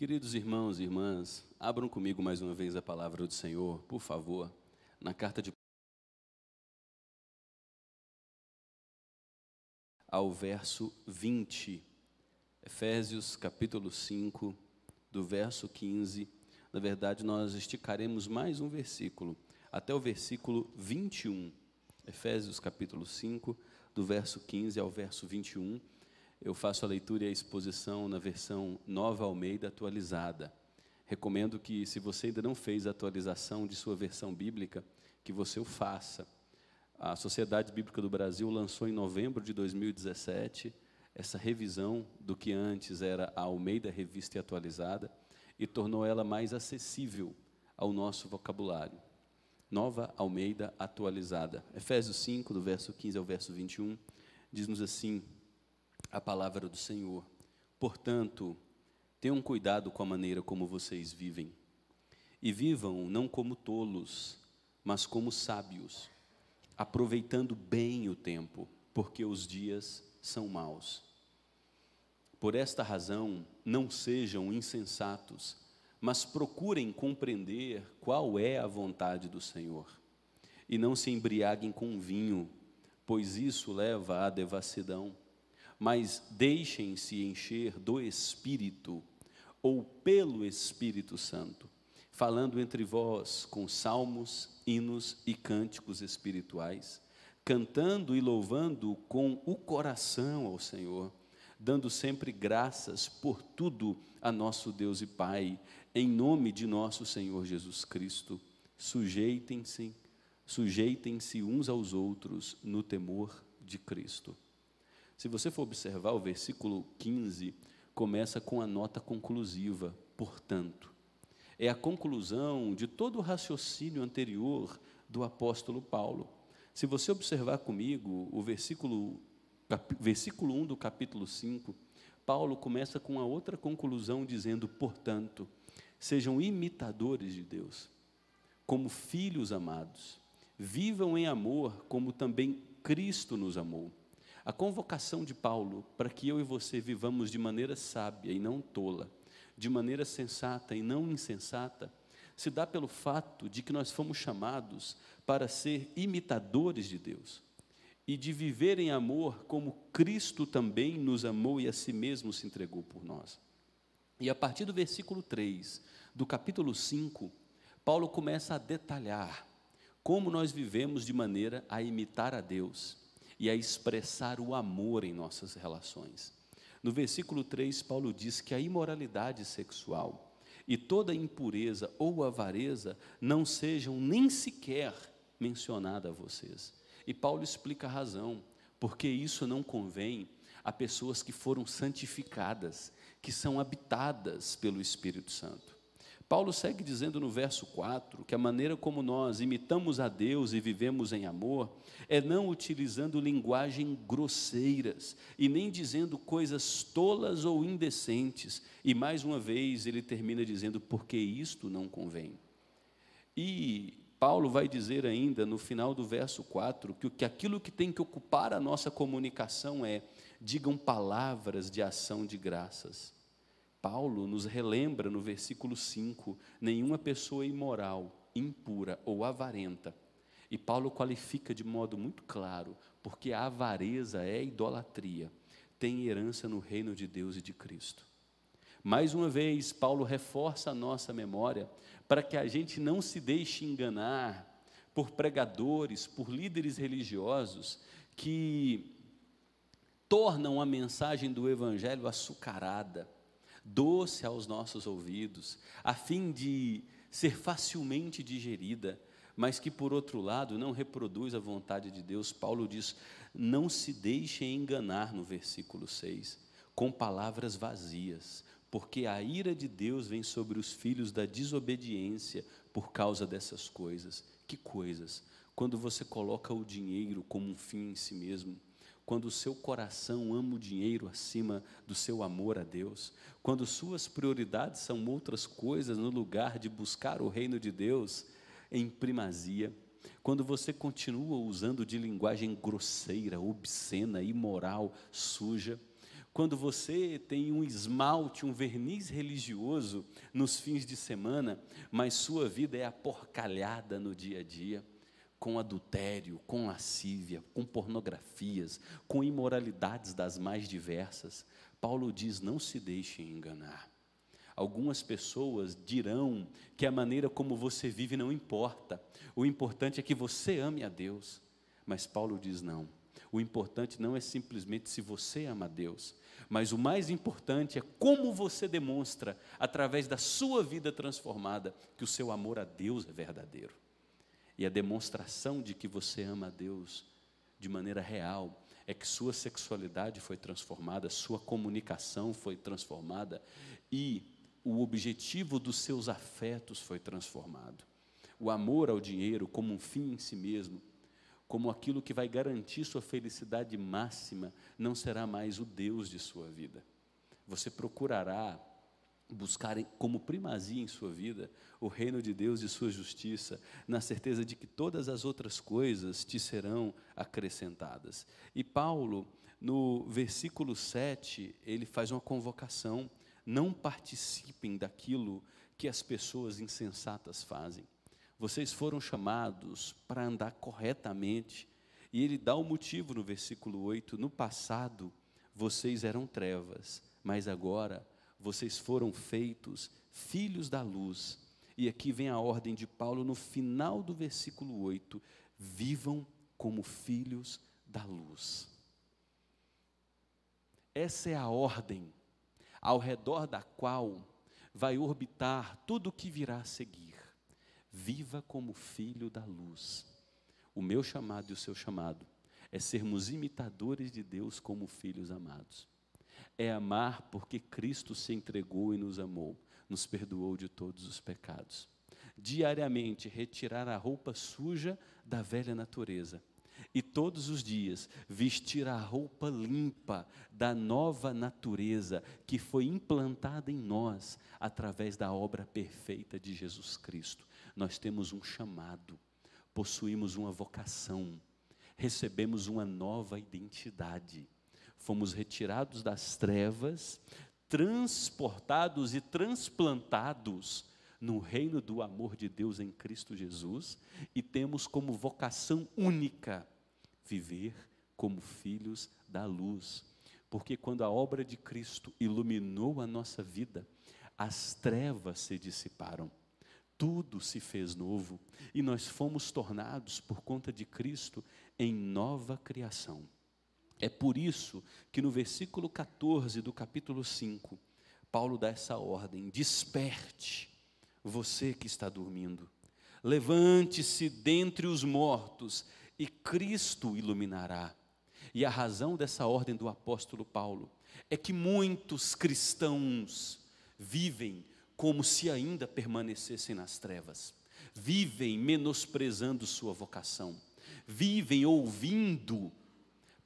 Queridos irmãos e irmãs, abram comigo mais uma vez a palavra do Senhor, por favor, na carta de ao verso 20. Efésios capítulo 5, do verso 15. Na verdade, nós esticaremos mais um versículo, até o versículo 21. Efésios capítulo 5, do verso 15 ao verso 21 eu faço a leitura e a exposição na versão Nova Almeida atualizada. Recomendo que, se você ainda não fez a atualização de sua versão bíblica, que você o faça. A Sociedade Bíblica do Brasil lançou em novembro de 2017 essa revisão do que antes era a Almeida Revista e Atualizada e tornou ela mais acessível ao nosso vocabulário. Nova Almeida Atualizada. Efésios 5, do verso 15 ao verso 21, diz-nos assim: a palavra do Senhor. Portanto, tenham cuidado com a maneira como vocês vivem. E vivam não como tolos, mas como sábios, aproveitando bem o tempo, porque os dias são maus. Por esta razão, não sejam insensatos, mas procurem compreender qual é a vontade do Senhor. E não se embriaguem com vinho, pois isso leva à devassidão mas deixem-se encher do Espírito, ou pelo Espírito Santo, falando entre vós com salmos, hinos e cânticos espirituais, cantando e louvando com o coração ao Senhor, dando sempre graças por tudo a nosso Deus e Pai, em nome de nosso Senhor Jesus Cristo. Sujeitem-se, sujeitem-se uns aos outros no temor de Cristo. Se você for observar, o versículo 15 começa com a nota conclusiva, portanto. É a conclusão de todo o raciocínio anterior do apóstolo Paulo. Se você observar comigo o versículo, cap, versículo 1 do capítulo 5, Paulo começa com a outra conclusão, dizendo: portanto, sejam imitadores de Deus, como filhos amados, vivam em amor, como também Cristo nos amou a convocação de Paulo para que eu e você vivamos de maneira sábia e não tola, de maneira sensata e não insensata, se dá pelo fato de que nós fomos chamados para ser imitadores de Deus e de viver em amor como Cristo também nos amou e a si mesmo se entregou por nós. E a partir do versículo 3 do capítulo 5, Paulo começa a detalhar como nós vivemos de maneira a imitar a Deus e a expressar o amor em nossas relações. No versículo 3, Paulo diz que a imoralidade sexual e toda impureza ou avareza não sejam nem sequer mencionadas a vocês. E Paulo explica a razão, porque isso não convém a pessoas que foram santificadas, que são habitadas pelo Espírito Santo. Paulo segue dizendo no verso 4 que a maneira como nós imitamos a Deus e vivemos em amor é não utilizando linguagem grosseiras e nem dizendo coisas tolas ou indecentes. E mais uma vez ele termina dizendo porque isto não convém. E Paulo vai dizer ainda no final do verso 4 que, que aquilo que tem que ocupar a nossa comunicação é digam palavras de ação de graças. Paulo nos relembra no versículo 5: nenhuma pessoa imoral, impura ou avarenta. E Paulo qualifica de modo muito claro, porque a avareza é idolatria, tem herança no reino de Deus e de Cristo. Mais uma vez, Paulo reforça a nossa memória para que a gente não se deixe enganar por pregadores, por líderes religiosos que tornam a mensagem do Evangelho açucarada doce aos nossos ouvidos, a fim de ser facilmente digerida, mas que por outro lado não reproduz a vontade de Deus. Paulo diz: não se deixem enganar no versículo 6, com palavras vazias, porque a ira de Deus vem sobre os filhos da desobediência por causa dessas coisas. Que coisas? Quando você coloca o dinheiro como um fim em si mesmo, quando o seu coração ama o dinheiro acima do seu amor a Deus, quando suas prioridades são outras coisas no lugar de buscar o reino de Deus em primazia, quando você continua usando de linguagem grosseira, obscena, imoral, suja, quando você tem um esmalte, um verniz religioso nos fins de semana, mas sua vida é aporcalhada no dia a dia, com adultério, com lascívia, com pornografias, com imoralidades das mais diversas, Paulo diz: não se deixe enganar. Algumas pessoas dirão que a maneira como você vive não importa, o importante é que você ame a Deus. Mas Paulo diz: não, o importante não é simplesmente se você ama a Deus, mas o mais importante é como você demonstra, através da sua vida transformada, que o seu amor a Deus é verdadeiro. E a demonstração de que você ama a Deus de maneira real é que sua sexualidade foi transformada, sua comunicação foi transformada e o objetivo dos seus afetos foi transformado. O amor ao dinheiro como um fim em si mesmo, como aquilo que vai garantir sua felicidade máxima, não será mais o Deus de sua vida. Você procurará buscar como primazia em sua vida o reino de Deus e sua justiça, na certeza de que todas as outras coisas te serão acrescentadas. E Paulo, no versículo 7, ele faz uma convocação não participem daquilo que as pessoas insensatas fazem. Vocês foram chamados para andar corretamente, e ele dá o motivo no versículo 8: no passado vocês eram trevas, mas agora vocês foram feitos filhos da luz. E aqui vem a ordem de Paulo no final do versículo 8: vivam como filhos da luz. Essa é a ordem ao redor da qual vai orbitar tudo o que virá a seguir. Viva como filho da luz. O meu chamado e o seu chamado é sermos imitadores de Deus como filhos amados. É amar porque Cristo se entregou e nos amou, nos perdoou de todos os pecados. Diariamente retirar a roupa suja da velha natureza e todos os dias vestir a roupa limpa da nova natureza que foi implantada em nós através da obra perfeita de Jesus Cristo. Nós temos um chamado, possuímos uma vocação, recebemos uma nova identidade. Fomos retirados das trevas, transportados e transplantados no reino do amor de Deus em Cristo Jesus e temos como vocação única viver como filhos da luz. Porque quando a obra de Cristo iluminou a nossa vida, as trevas se dissiparam, tudo se fez novo e nós fomos tornados, por conta de Cristo, em nova criação. É por isso que no versículo 14 do capítulo 5, Paulo dá essa ordem: desperte, você que está dormindo, levante-se dentre os mortos e Cristo iluminará. E a razão dessa ordem do apóstolo Paulo é que muitos cristãos vivem como se ainda permanecessem nas trevas, vivem menosprezando sua vocação, vivem ouvindo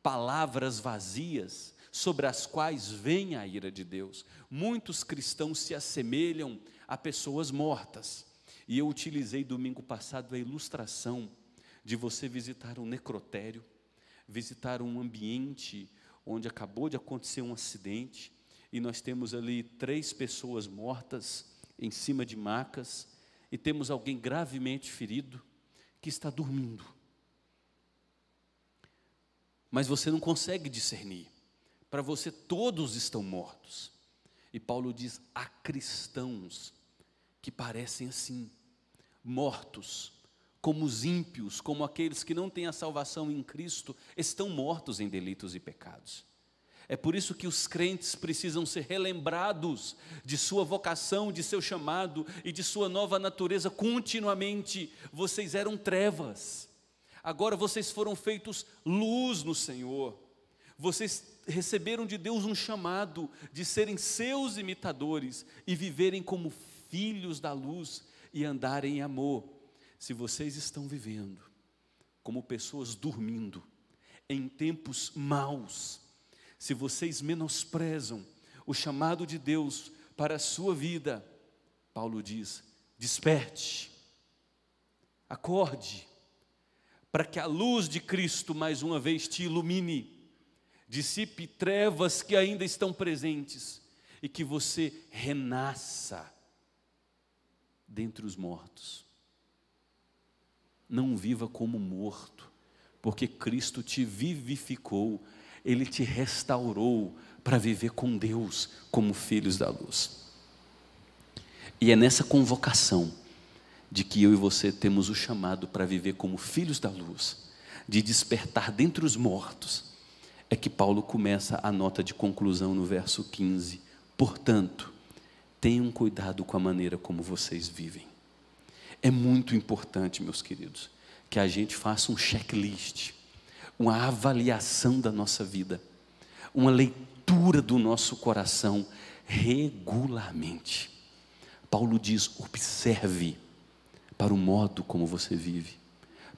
palavras vazias sobre as quais vem a ira de Deus. Muitos cristãos se assemelham a pessoas mortas. E eu utilizei domingo passado a ilustração de você visitar um necrotério, visitar um ambiente onde acabou de acontecer um acidente e nós temos ali três pessoas mortas em cima de macas e temos alguém gravemente ferido que está dormindo. Mas você não consegue discernir. Para você, todos estão mortos. E Paulo diz: há cristãos que parecem assim, mortos, como os ímpios, como aqueles que não têm a salvação em Cristo, estão mortos em delitos e pecados. É por isso que os crentes precisam ser relembrados de sua vocação, de seu chamado e de sua nova natureza continuamente. Vocês eram trevas, agora vocês foram feitos luz no Senhor. Vocês receberam de Deus um chamado de serem seus imitadores e viverem como filhos da luz e andarem em amor se vocês estão vivendo como pessoas dormindo em tempos maus, se vocês menosprezam o chamado de Deus para a sua vida, Paulo diz: desperte, acorde, para que a luz de Cristo mais uma vez te ilumine. dissipe trevas que ainda estão presentes e que você renasça dentre os mortos. Não viva como morto, porque Cristo te vivificou, Ele te restaurou para viver com Deus como filhos da luz. E é nessa convocação de que eu e você temos o chamado para viver como filhos da luz, de despertar dentre os mortos, é que Paulo começa a nota de conclusão no verso 15. Portanto, tenham cuidado com a maneira como vocês vivem. É muito importante, meus queridos, que a gente faça um checklist, uma avaliação da nossa vida, uma leitura do nosso coração regularmente. Paulo diz: observe para o modo como você vive,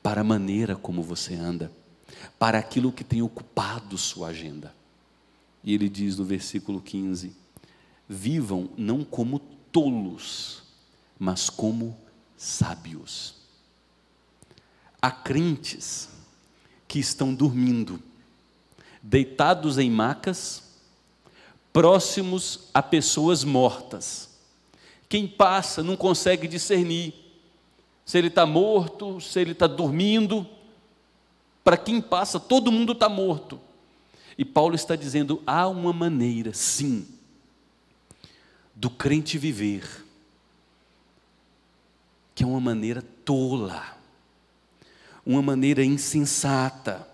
para a maneira como você anda, para aquilo que tem ocupado sua agenda. E ele diz no versículo 15: vivam não como tolos, mas como sábios. Há crentes que estão dormindo, deitados em macas, próximos a pessoas mortas quem passa não consegue discernir se ele está morto, se ele está dormindo. Para quem passa, todo mundo está morto. E Paulo está dizendo: há uma maneira, sim, do crente viver, que é uma maneira tola, uma maneira insensata.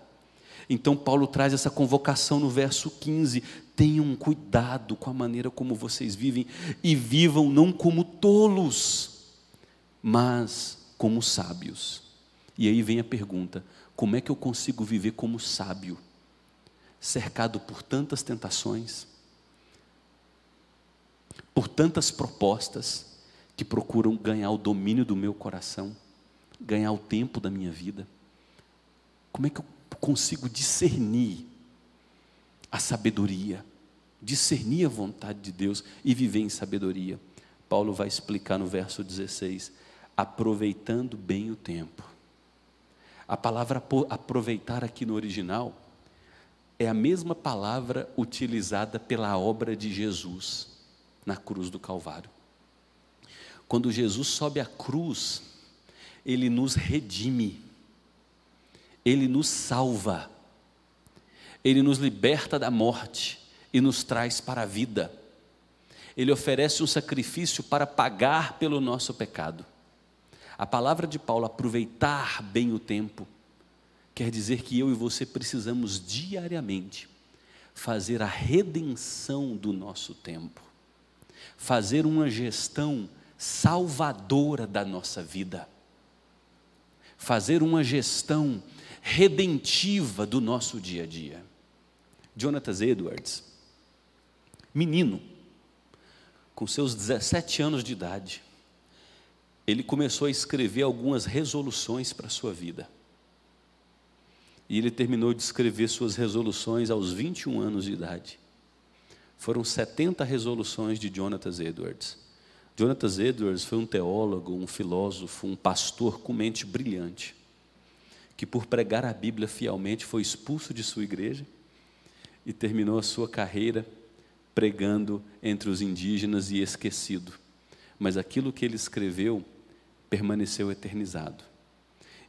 Então, Paulo traz essa convocação no verso 15: Tenham cuidado com a maneira como vocês vivem e vivam não como tolos, mas como sábios. E aí vem a pergunta: como é que eu consigo viver como sábio, cercado por tantas tentações, por tantas propostas que procuram ganhar o domínio do meu coração, ganhar o tempo da minha vida? Como é que eu consigo discernir a sabedoria, discernir a vontade de Deus e viver em sabedoria. Paulo vai explicar no verso 16: aproveitando bem o tempo. A palavra aproveitar aqui no original é a mesma palavra utilizada pela obra de Jesus na cruz do Calvário. Quando Jesus sobe à cruz, ele nos redime, ele nos salva ele nos liberta da morte e nos traz para a vida. Ele oferece um sacrifício para pagar pelo nosso pecado. A palavra de Paulo, aproveitar bem o tempo, quer dizer que eu e você precisamos diariamente fazer a redenção do nosso tempo, fazer uma gestão salvadora da nossa vida, fazer uma gestão redentiva do nosso dia a dia. Jonathan Edwards, menino, com seus 17 anos de idade, ele começou a escrever algumas resoluções para a sua vida. E ele terminou de escrever suas resoluções aos 21 anos de idade. Foram 70 resoluções de Jonathan Edwards. Jonathan Edwards foi um teólogo, um filósofo, um pastor com mente brilhante, que por pregar a Bíblia fielmente foi expulso de sua igreja e terminou a sua carreira pregando entre os indígenas e esquecido. Mas aquilo que ele escreveu permaneceu eternizado.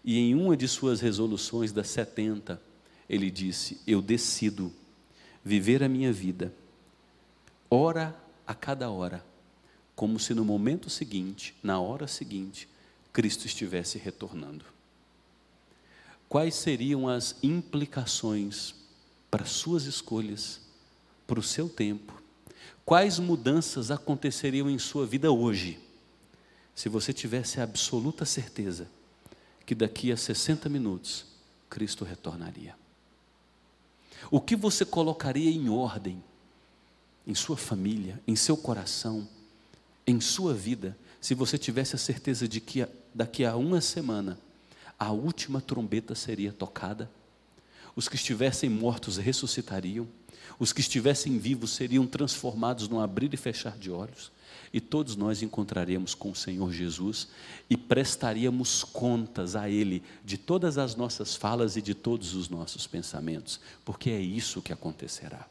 E em uma de suas resoluções das 70, ele disse: Eu decido viver a minha vida, hora a cada hora, como se no momento seguinte, na hora seguinte, Cristo estivesse retornando. Quais seriam as implicações para suas escolhas, para o seu tempo. Quais mudanças aconteceriam em sua vida hoje, se você tivesse a absoluta certeza que daqui a 60 minutos Cristo retornaria? O que você colocaria em ordem em sua família, em seu coração, em sua vida, se você tivesse a certeza de que daqui a uma semana a última trombeta seria tocada? Os que estivessem mortos ressuscitariam, os que estivessem vivos seriam transformados num abrir e fechar de olhos. e todos nós encontraremos com o Senhor Jesus e prestaríamos contas a Ele de todas as nossas falas e de todos os nossos pensamentos, porque é isso que acontecerá.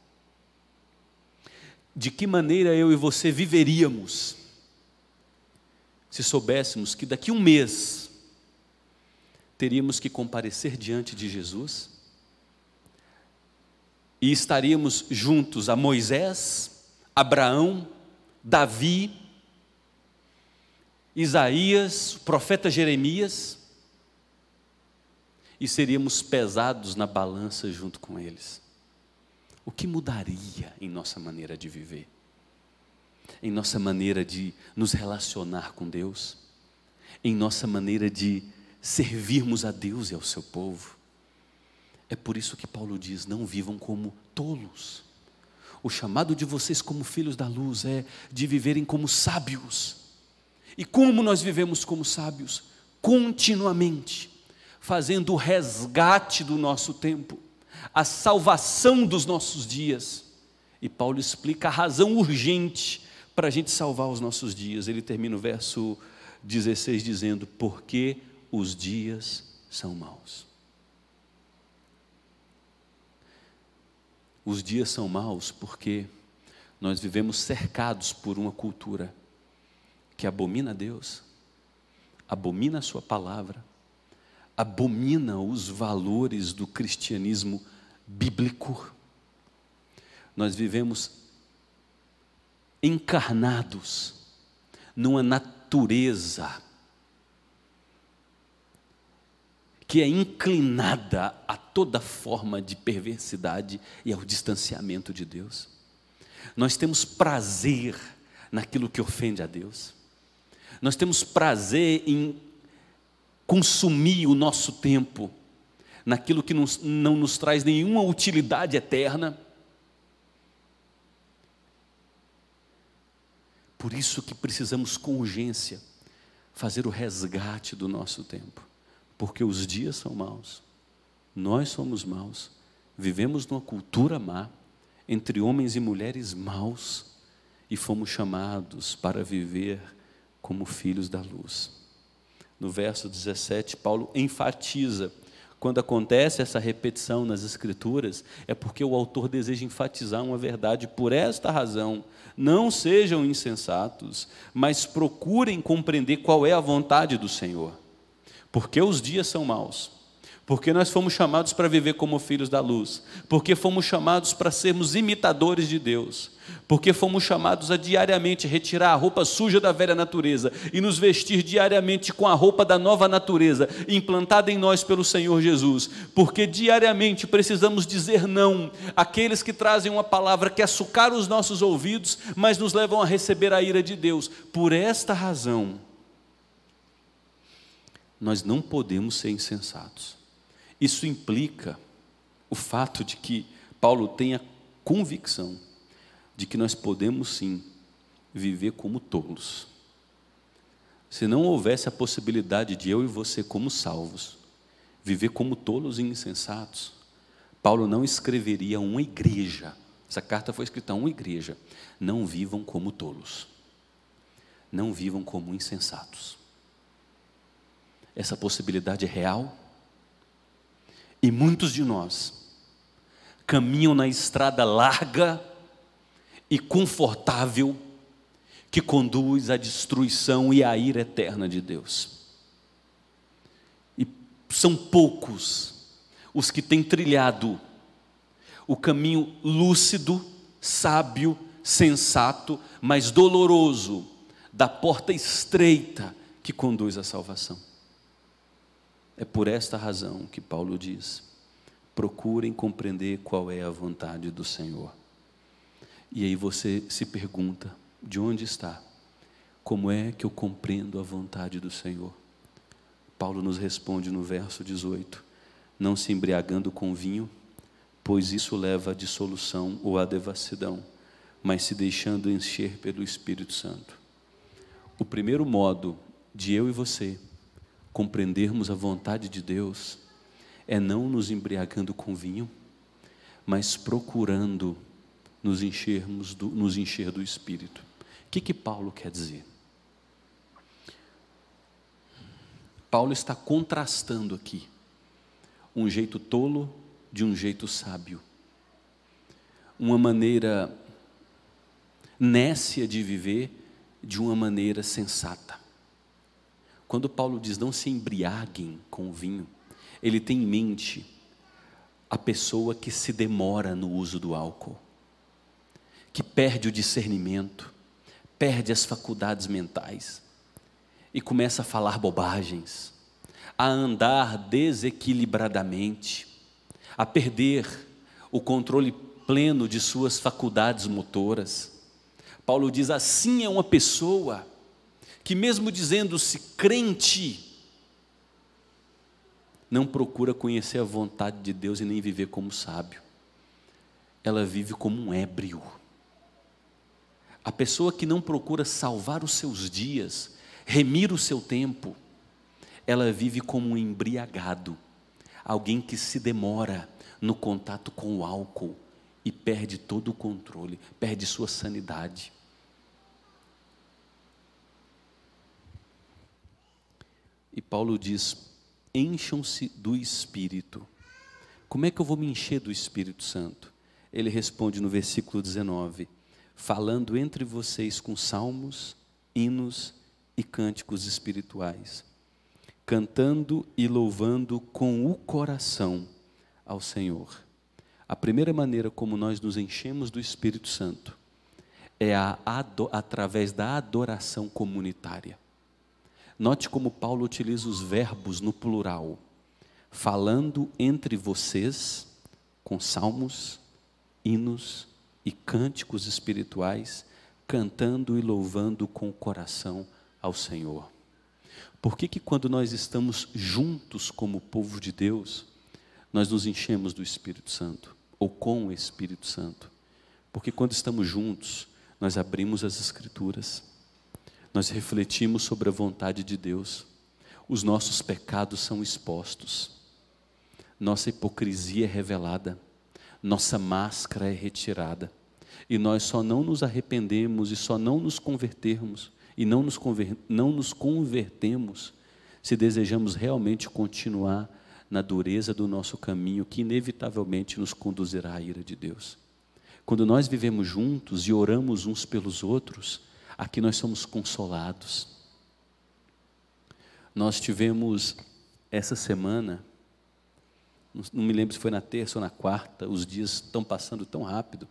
De que maneira eu e você viveríamos se soubéssemos que daqui a um mês teríamos que comparecer diante de Jesus e estaríamos juntos a Moisés, Abraão, Davi, Isaías, o profeta Jeremias, e seríamos pesados na balança junto com eles. O que mudaria em nossa maneira de viver? Em nossa maneira de nos relacionar com Deus? Em nossa maneira de servirmos a Deus e ao seu povo? É por isso que Paulo diz: não vivam como tolos o chamado de vocês, como filhos da luz, é de viverem como sábios. E como nós vivemos como sábios? Continuamente, fazendo o resgate do nosso tempo, a salvação dos nossos dias. E Paulo explica a razão urgente para a gente salvar os nossos dias. Ele termina o verso 16 dizendo: Porque os dias são maus. Os dias são maus porque nós vivemos cercados por uma cultura que abomina a Deus, abomina a Sua palavra, abomina os valores do cristianismo bíblico. Nós vivemos encarnados numa natureza que é inclinada a toda forma de perversidade e ao distanciamento de Deus. Nós temos prazer naquilo que ofende a Deus. Nós temos prazer em consumir o nosso tempo naquilo que nos, não nos traz nenhuma utilidade eterna. Por isso que precisamos com urgência fazer o resgate do nosso tempo porque os dias são maus, nós somos maus, vivemos numa cultura má, entre homens e mulheres maus, e fomos chamados para viver como filhos da luz. No verso 17, Paulo enfatiza quando acontece essa repetição nas Escrituras, é porque o autor deseja enfatizar uma verdade. Por esta razão, não sejam insensatos, mas procurem compreender qual é a vontade do Senhor. Porque os dias são maus. Porque nós fomos chamados para viver como filhos da luz. Porque fomos chamados para sermos imitadores de Deus. Porque fomos chamados a diariamente retirar a roupa suja da velha natureza e nos vestir diariamente com a roupa da nova natureza, implantada em nós pelo Senhor Jesus. Porque diariamente precisamos dizer não àqueles que trazem uma palavra que açucar os nossos ouvidos, mas nos levam a receber a ira de Deus. Por esta razão, nós não podemos ser insensatos. Isso implica o fato de que Paulo tenha convicção de que nós podemos sim viver como tolos. Se não houvesse a possibilidade de eu e você, como salvos, viver como tolos e insensatos, Paulo não escreveria uma igreja. Essa carta foi escrita a uma igreja. Não vivam como tolos. Não vivam como insensatos. Essa possibilidade é real. E muitos de nós caminham na estrada larga e confortável que conduz à destruição e à ira eterna de Deus. E são poucos os que têm trilhado o caminho lúcido, sábio, sensato, mas doloroso da porta estreita que conduz à salvação. É por esta razão que Paulo diz: procurem compreender qual é a vontade do Senhor. E aí você se pergunta: de onde está? Como é que eu compreendo a vontade do Senhor? Paulo nos responde no verso 18: Não se embriagando com vinho, pois isso leva à dissolução ou à devassidão, mas se deixando encher pelo Espírito Santo. O primeiro modo de eu e você compreendermos a vontade de Deus é não nos embriagando com vinho, mas procurando nos enchermos do, nos encher do Espírito, que, que Paulo quer dizer? Paulo está contrastando aqui um jeito tolo de um jeito sábio, uma maneira nécia de viver de uma maneira sensata. Quando Paulo diz não se embriaguem com o vinho, ele tem em mente a pessoa que se demora no uso do álcool, que perde o discernimento, perde as faculdades mentais e começa a falar bobagens, a andar desequilibradamente, a perder o controle pleno de suas faculdades motoras. Paulo diz: assim é uma pessoa que, mesmo dizendo-se crente, não procura conhecer a vontade de Deus e nem viver como sábio. Ela vive como um ébrio. A pessoa que não procura salvar os seus dias, remir o seu tempo, ela vive como um embriagado, alguém que se demora no contato com o álcool e perde todo o controle, perde sua sanidade. E Paulo diz: encham-se do Espírito. Como é que eu vou me encher do Espírito Santo? Ele responde no versículo 19: falando entre vocês com salmos, hinos e cânticos espirituais, cantando e louvando com o coração ao Senhor. A primeira maneira como nós nos enchemos do Espírito Santo é a, através da adoração comunitária. Note como Paulo utiliza os verbos no plural, falando entre vocês com salmos, hinos e cânticos espirituais, cantando e louvando com o coração ao Senhor. Por que, que quando nós estamos juntos como povo de Deus, nós nos enchemos do Espírito Santo, ou com o Espírito Santo? Porque quando estamos juntos, nós abrimos as Escrituras, nós refletimos sobre a vontade de Deus, os nossos pecados são expostos, nossa hipocrisia é revelada, nossa máscara é retirada, e nós só não nos arrependemos e só não nos convertermos e não nos, conver, não nos convertemos se desejamos realmente continuar na dureza do nosso caminho, que inevitavelmente nos conduzirá à ira de Deus. Quando nós vivemos juntos e oramos uns pelos outros, aqui nós somos consolados. Nós tivemos essa semana, não me lembro se foi na terça ou na quarta, os dias estão passando tão rápido,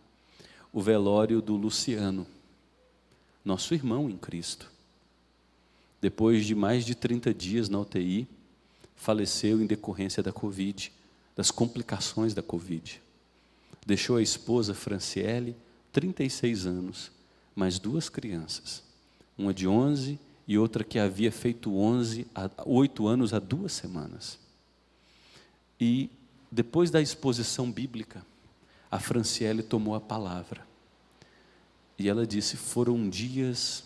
o velório do Luciano nosso irmão em Cristo. Depois de mais de 30 dias na UTI, faleceu em decorrência da Covid, das complicações da Covid. Deixou a esposa Franciele, 36 anos, mais duas crianças, uma de 11 e outra que havia feito 11, 8 anos há duas semanas. E depois da exposição bíblica, a Franciele tomou a palavra e ela disse: foram dias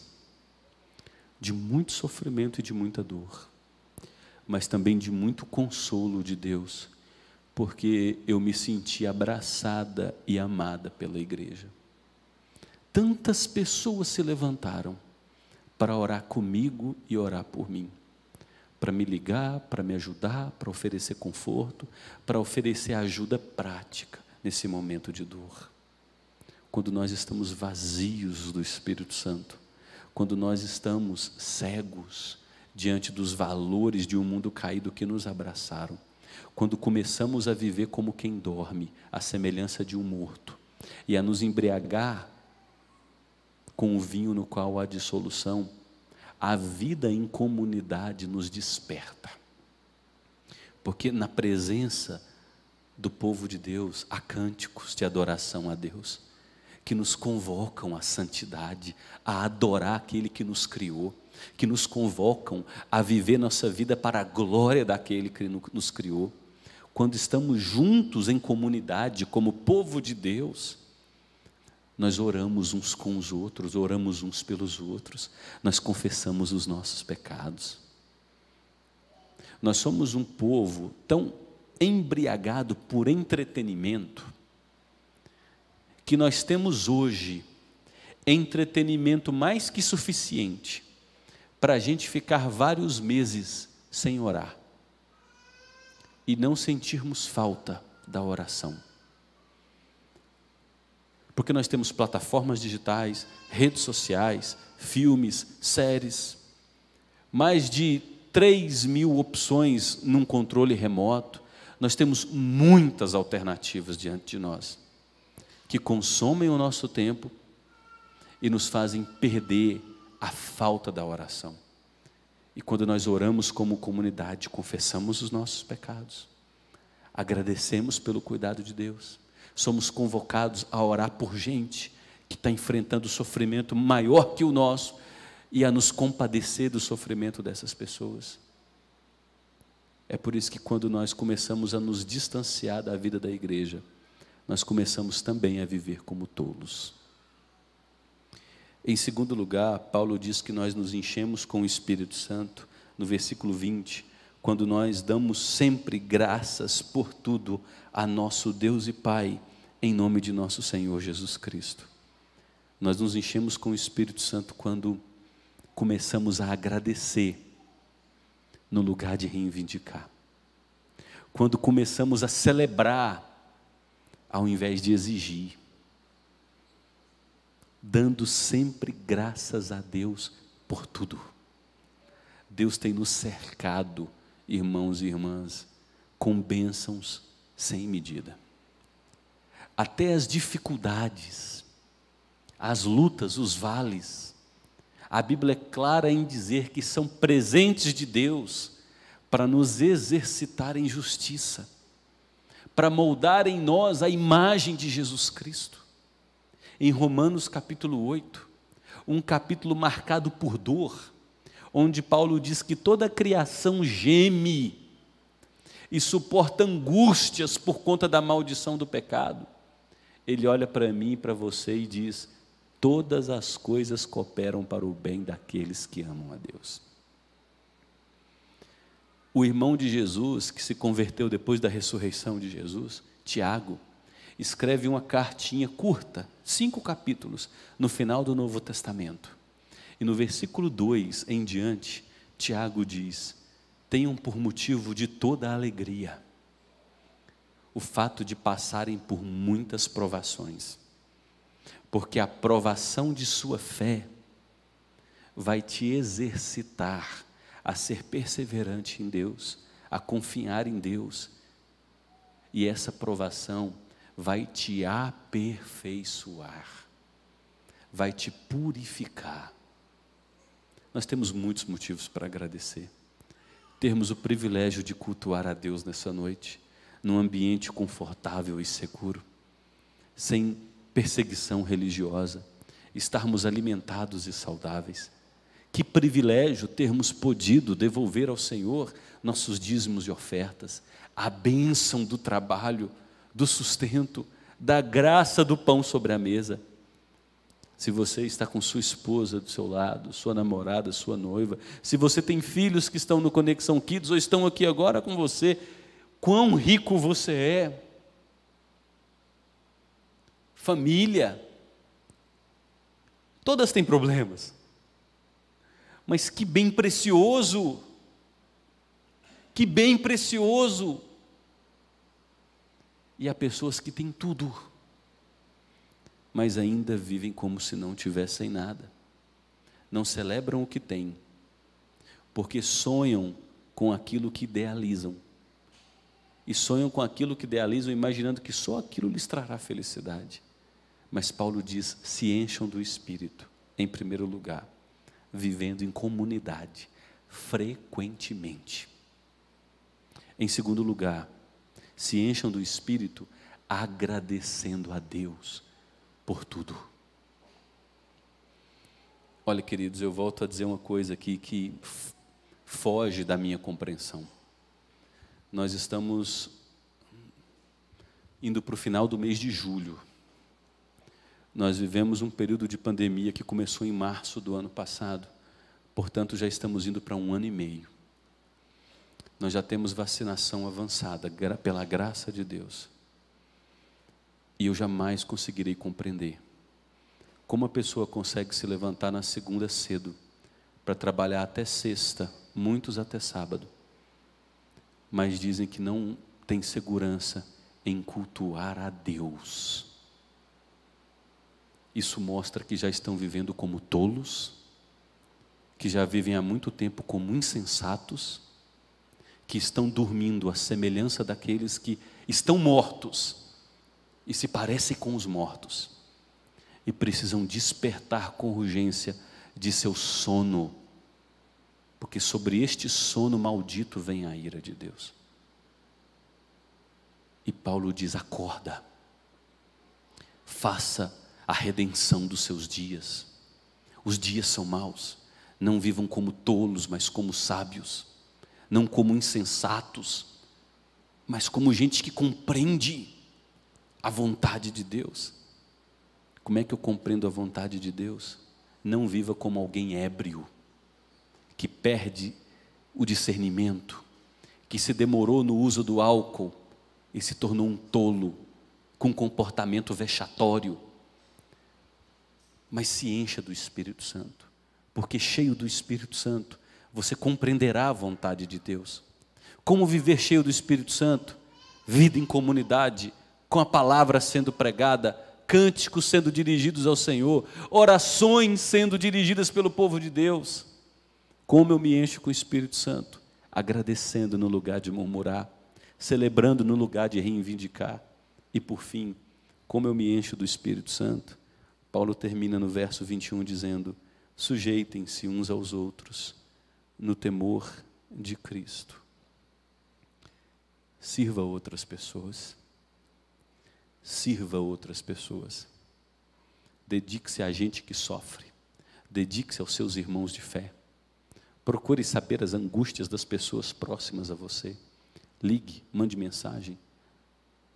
de muito sofrimento e de muita dor, mas também de muito consolo de Deus, porque eu me senti abraçada e amada pela igreja. Tantas pessoas se levantaram para orar comigo e orar por mim, para me ligar, para me ajudar, para oferecer conforto, para oferecer ajuda prática nesse momento de dor. Quando nós estamos vazios do Espírito Santo, quando nós estamos cegos diante dos valores de um mundo caído que nos abraçaram, quando começamos a viver como quem dorme, à semelhança de um morto, e a nos embriagar com o vinho no qual há dissolução, a vida em comunidade nos desperta. Porque na presença do povo de Deus há cânticos de adoração a Deus que nos convocam à santidade, a adorar aquele que nos criou, que nos convocam a viver nossa vida para a glória daquele que nos criou. Quando estamos juntos em comunidade, como povo de Deus, nós oramos uns com os outros, oramos uns pelos outros, nós confessamos os nossos pecados. Nós somos um povo tão embriagado por entretenimento, que nós temos hoje entretenimento mais que suficiente para a gente ficar vários meses sem orar e não sentirmos falta da oração. Porque nós temos plataformas digitais, redes sociais, filmes, séries, mais de 3 mil opções num controle remoto. Nós temos muitas alternativas diante de nós que consomem o nosso tempo e nos fazem perder a falta da oração. E quando nós oramos como comunidade, confessamos os nossos pecados, agradecemos pelo cuidado de Deus, somos convocados a orar por gente que está enfrentando sofrimento maior que o nosso e a nos compadecer do sofrimento dessas pessoas. É por isso que quando nós começamos a nos distanciar da vida da igreja, nós começamos também a viver como tolos. Em segundo lugar, Paulo diz que nós nos enchemos com o Espírito Santo, no versículo 20, quando nós damos sempre graças por tudo a nosso Deus e Pai, em nome de nosso Senhor Jesus Cristo. Nós nos enchemos com o Espírito Santo quando começamos a agradecer no lugar de reivindicar. Quando começamos a celebrar ao invés de exigir dando sempre graças a Deus por tudo. Deus tem nos cercado, irmãos e irmãs, com bênçãos sem medida. Até as dificuldades, as lutas, os vales, a Bíblia é clara em dizer que são presentes de Deus para nos exercitar em justiça, para moldar em nós a imagem de Jesus Cristo em Romanos capítulo 8, um capítulo marcado por dor, onde Paulo diz que toda a criação geme e suporta angústias por conta da maldição do pecado. Ele olha para mim e para você e diz: todas as coisas cooperam para o bem daqueles que amam a Deus. O irmão de Jesus, que se converteu depois da ressurreição de Jesus, Tiago, escreve uma cartinha curta, cinco capítulos, no final do Novo Testamento. E no versículo 2 em diante, Tiago diz: tenham por motivo de toda a alegria o fato de passarem por muitas provações, porque a provação de sua fé vai te exercitar a ser perseverante em Deus, a confiar em Deus, e essa provação vai te aperfeiçoar, vai te purificar. Nós temos muitos motivos para agradecer. Termos o privilégio de cultuar a Deus nessa noite, num ambiente confortável e seguro, sem perseguição religiosa, estarmos alimentados e saudáveis. Que privilégio termos podido devolver ao Senhor nossos dízimos e ofertas, a bênção do trabalho do sustento, da graça do pão sobre a mesa. Se você está com sua esposa do seu lado, sua namorada, sua noiva, se você tem filhos que estão no Conexão Kids ou estão aqui agora com você, quão rico você é. Família. Todas têm problemas. Mas que bem precioso. Que bem precioso e há pessoas que têm tudo, mas ainda vivem como se não tivessem nada. Não celebram o que têm, porque sonham com aquilo que idealizam. E sonham com aquilo que idealizam, imaginando que só aquilo lhes trará felicidade. Mas Paulo diz: se encham do espírito, em primeiro lugar, vivendo em comunidade, frequentemente. Em segundo lugar, se encham do Espírito, agradecendo a Deus por tudo. Olha, queridos, eu volto a dizer uma coisa aqui que foge da minha compreensão. Nós estamos indo para o final do mês de julho. Nós vivemos um período de pandemia que começou em março do ano passado, portanto, já estamos indo para um ano e meio nós já temos vacinação avançada, pela graça de Deus. E eu jamais conseguirei compreender Como a pessoa consegue se levantar na segunda cedo para trabalhar até sexta, muitos até sábado, mas dizem que não tem segurança em cultuar a Deus. Isso mostra que já estão vivendo como tolos, que já vivem há muito tempo como insensatos, que estão dormindo à semelhança daqueles que estão mortos e se parecem com os mortos e precisam despertar com urgência de seu sono, porque sobre este sono maldito vem a ira de Deus. E Paulo diz: acorda, faça a redenção dos seus dias. Os dias são maus, não vivam como tolos, mas como sábios, não como insensatos, mas como gente que compreende a vontade de Deus. Como é que eu compreendo a vontade de Deus? Não viva como alguém ébrio, que perde o discernimento, que se demorou no uso do álcool e se tornou um tolo, com comportamento vexatório. Mas se encha do Espírito Santo, porque cheio do Espírito Santo, você compreenderá a vontade de Deus. Como viver cheio do Espírito Santo? Vida em comunidade, com a palavra sendo pregada, cânticos sendo dirigidos ao Senhor, orações sendo dirigidas pelo povo de Deus. Como eu me encho com o Espírito Santo, agradecendo no lugar de murmurar, celebrando no lugar de reivindicar. E por fim, como eu me encho do Espírito Santo, Paulo termina no verso 21 dizendo: sujeitem-se uns aos outros no temor de Cristo. Sirva outras pessoas sirva outras pessoas. Dedique-se a gente que sofre. Dedique-se aos seus irmãos de fé. Procure saber as angústias das pessoas próximas a você. Ligue, mande mensagem.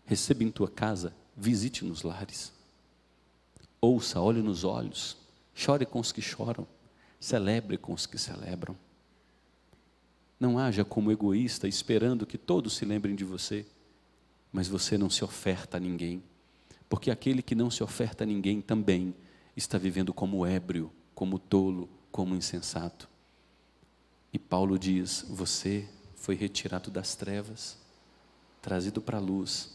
Receba em tua casa, visite nos lares. Ouça, olhe nos olhos. Chore com os que choram. Celebre com os que celebram. Não haja como egoísta esperando que todos se lembrem de você mas você não se oferta a ninguém, porque aquele que não se oferta a ninguém também está vivendo como ébrio, como tolo, como insensato. E Paulo diz: Você foi retirado das trevas, trazido para a luz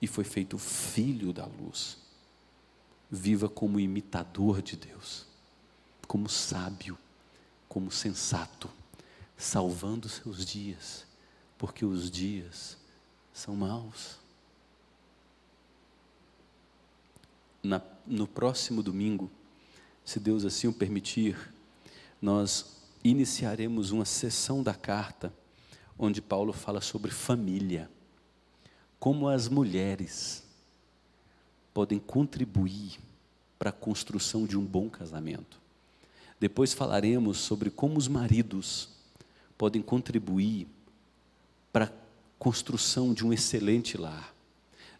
e foi feito filho da luz. Viva como imitador de Deus, como sábio, como sensato, salvando seus dias, porque os dias são maus. Na, no próximo domingo, se Deus assim o permitir, nós iniciaremos uma sessão da carta onde Paulo fala sobre família, como as mulheres podem contribuir para a construção de um bom casamento. Depois falaremos sobre como os maridos podem contribuir para construção de um excelente lar.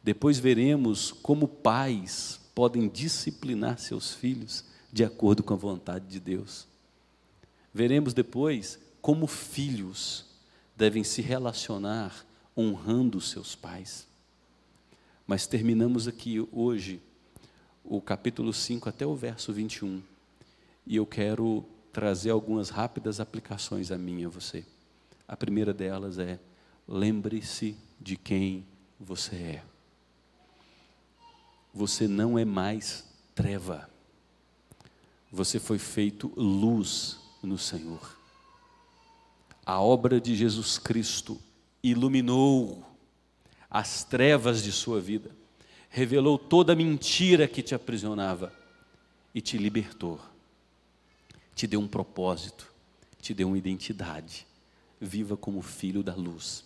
Depois veremos como pais podem disciplinar seus filhos de acordo com a vontade de Deus. Veremos depois como filhos devem se relacionar honrando seus pais. Mas terminamos aqui hoje o capítulo 5 até o verso 21. E eu quero trazer algumas rápidas aplicações a mim e a você. A primeira delas é lembre-se de quem você é. Você não é mais treva. Você foi feito luz no Senhor. A obra de Jesus Cristo iluminou as trevas de sua vida, revelou toda a mentira que te aprisionava e te libertou. Te deu um propósito, te deu uma identidade. Viva como filho da luz.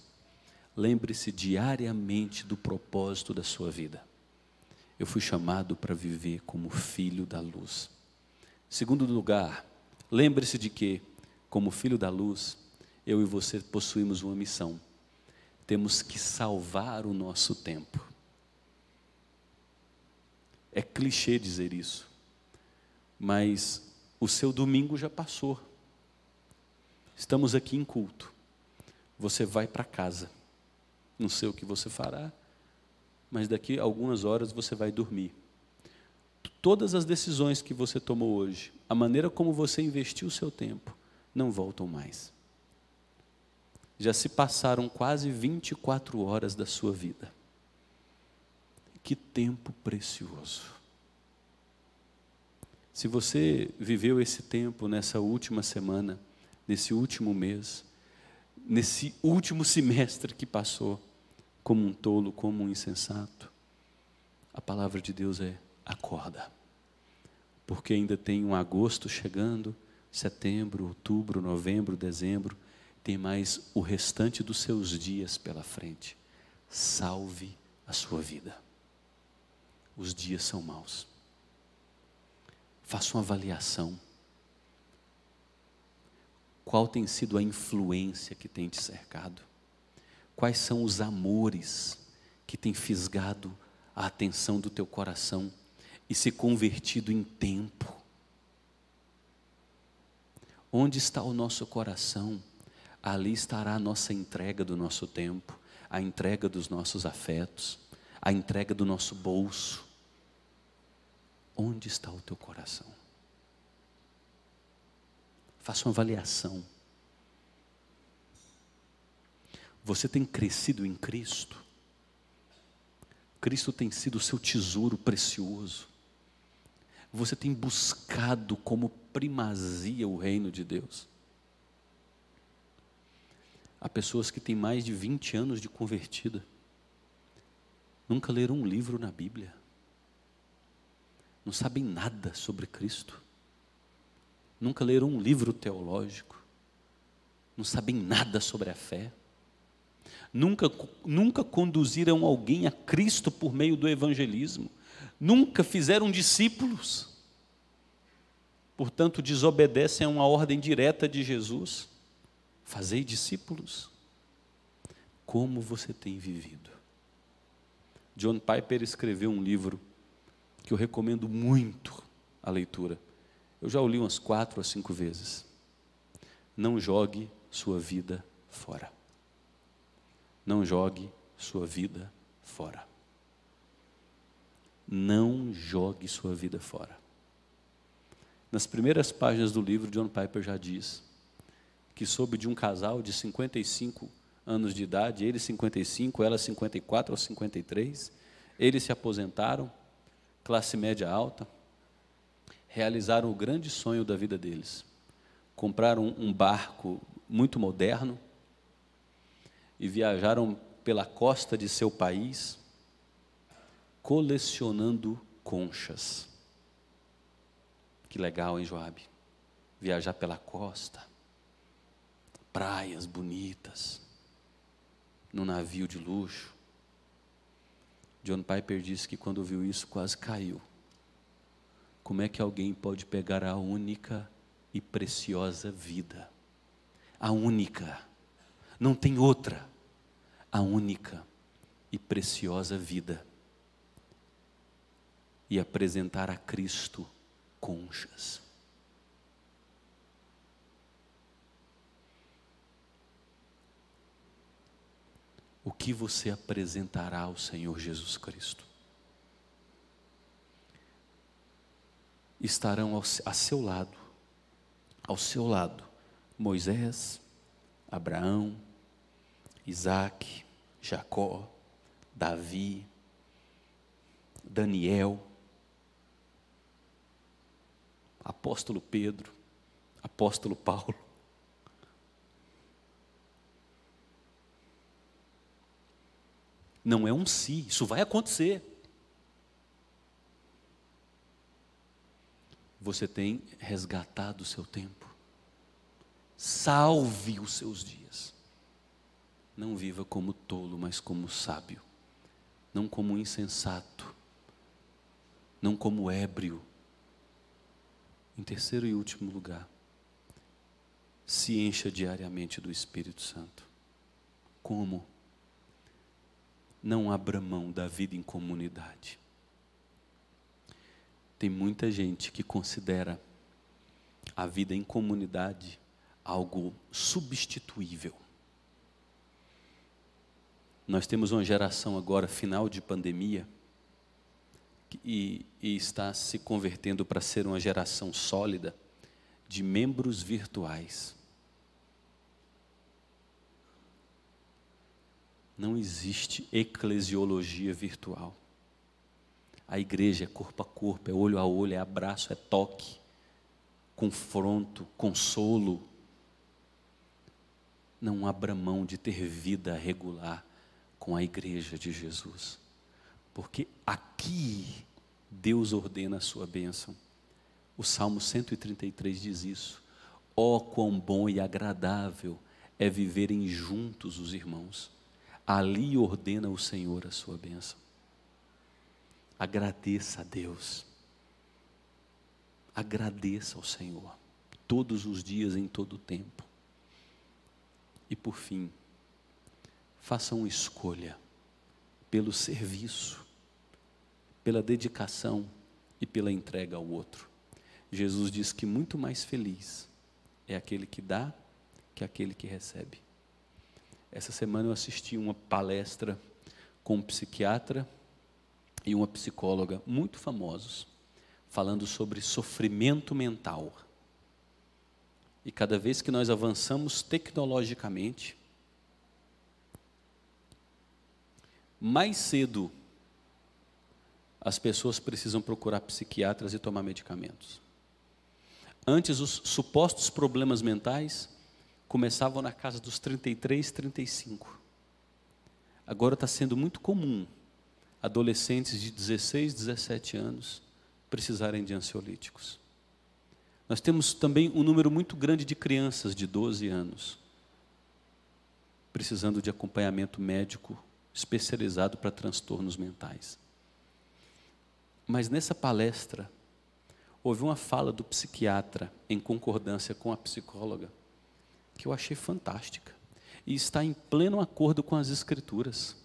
Lembre-se diariamente do propósito da sua vida. Eu fui chamado para viver como filho da luz. Segundo lugar, lembre-se de que, como filho da luz, eu e você possuímos uma missão. Temos que salvar o nosso tempo. É clichê dizer isso, mas o seu domingo já passou. Estamos aqui em culto. Você vai para casa. Não sei o que você fará, mas daqui a algumas horas você vai dormir. Todas as decisões que você tomou hoje, a maneira como você investiu o seu tempo, não voltam mais. Já se passaram quase 24 horas da sua vida. Que tempo precioso. Se você viveu esse tempo nessa última semana, nesse último mês, nesse último semestre que passou, como um tolo, como um insensato, a palavra de Deus é: acorda, porque ainda tem um agosto chegando, setembro, outubro, novembro, dezembro, tem mais o restante dos seus dias pela frente. Salve a sua vida. Os dias são maus. Faça uma avaliação. Qual tem sido a influência que tem te cercado? Quais são os amores que têm fisgado a atenção do teu coração e se convertido em tempo? Onde está o nosso coração? Ali estará a nossa entrega do nosso tempo, a entrega dos nossos afetos, a entrega do nosso bolso. Onde está o teu coração? Faça uma avaliação. Você tem crescido em Cristo? Cristo tem sido o seu tesouro precioso. Você tem buscado como primazia o reino de Deus. Há pessoas que têm mais de 20 anos de convertida, nunca leram um livro na Bíblia não sabem nada sobre Cristo, nunca leram um livro teológico, não sabem nada sobre a fé, nunca, nunca conduziram alguém a Cristo por meio do evangelismo, nunca fizeram discípulos, portanto, desobedecem a uma ordem direta de Jesus: fazei discípulos. Como você tem vivido? John Piper escreveu um livro que eu recomendo muito a leitura. Eu já o li umas quatro a cinco vezes. Não jogue sua vida fora. Não jogue sua vida fora. Não jogue sua vida fora. Nas primeiras páginas do livro, John Piper já diz que soube de um casal de 55 anos de idade, ele 55, ela 54 ou 53, eles se aposentaram, classe média alta, realizaram o grande sonho da vida deles. Compraram um barco muito moderno e viajaram pela costa de seu país, colecionando conchas. Que legal, hein, Joabe? Viajar pela costa, praias bonitas, num navio de luxo. John Piper disse que quando viu isso quase caiu. Como é que alguém pode pegar a única e preciosa vida? A única, não tem outra, a única e preciosa vida e apresentar a Cristo conchas. o que você apresentará ao Senhor Jesus Cristo? Estarão ao, a seu lado, ao seu lado, Moisés, Abraão, Isaac, Jacó, Davi, Daniel, apóstolo Pedro, apóstolo Paulo, Não é um si, isso vai acontecer. Você tem resgatado o seu tempo. Salve os seus dias. Não viva como tolo, mas como sábio. Não como insensato. Não como ébrio. Em terceiro e último lugar, se encha diariamente do Espírito Santo. Como? não abra mão da vida em comunidade. Tem muita gente que considera a vida em comunidade algo substituível. Nós temos uma geração agora, final de pandemia, e, e está se convertendo para ser uma geração sólida de membros virtuais. Não existe eclesiologia virtual. A igreja é corpo a corpo, é olho a olho, é abraço, é toque, confronto, consolo. Não abra mão de ter vida regular com a igreja de Jesus, porque aqui Deus ordena a sua bênção. O Salmo 133 diz isso. Ó oh, quão bom e agradável é viverem juntos os irmãos. Ali ordena o Senhor a sua bênção. Agradeça a Deus. Agradeça ao Senhor. Todos os dias, em todo o tempo. E por fim, faça uma escolha pelo serviço, pela dedicação e pela entrega ao outro. Jesus diz que muito mais feliz é aquele que dá que aquele que recebe. Essa semana eu assisti uma palestra com um psiquiatra e uma psicóloga muito famosos, falando sobre sofrimento mental. E cada vez que nós avançamos tecnologicamente, mais cedo as pessoas precisam procurar psiquiatras e tomar medicamentos. Antes, os supostos problemas mentais começavam na casa dos 33, 35. Agora está sendo muito comum adolescentes de 16, 17 anos precisarem de ansiolíticos. Nós temos também um número muito grande de crianças de 12 anos precisando de acompanhamento médico especializado para transtornos mentais. Mas nessa palestra, houve uma fala do psiquiatra em concordância com a psicóloga que eu achei fantástica e está em pleno acordo com as escrituras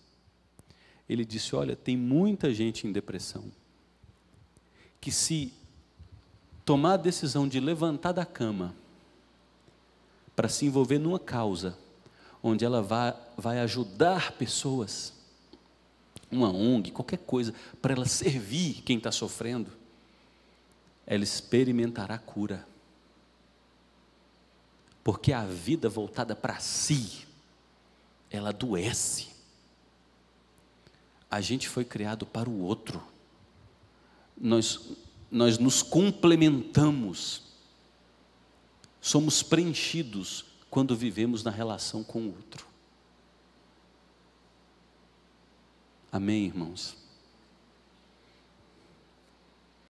ele disse: Olha, tem muita gente em depressão que, se tomar a decisão de levantar da cama para se envolver numa causa onde ela vai, vai ajudar pessoas, uma ONG, qualquer coisa, para ela servir quem está sofrendo, ela experimentará cura. Porque a vida voltada para si, ela adoece. A gente foi criado para o outro. Nós, nós nos complementamos. Somos preenchidos quando vivemos na relação com o outro. Amém, irmãos?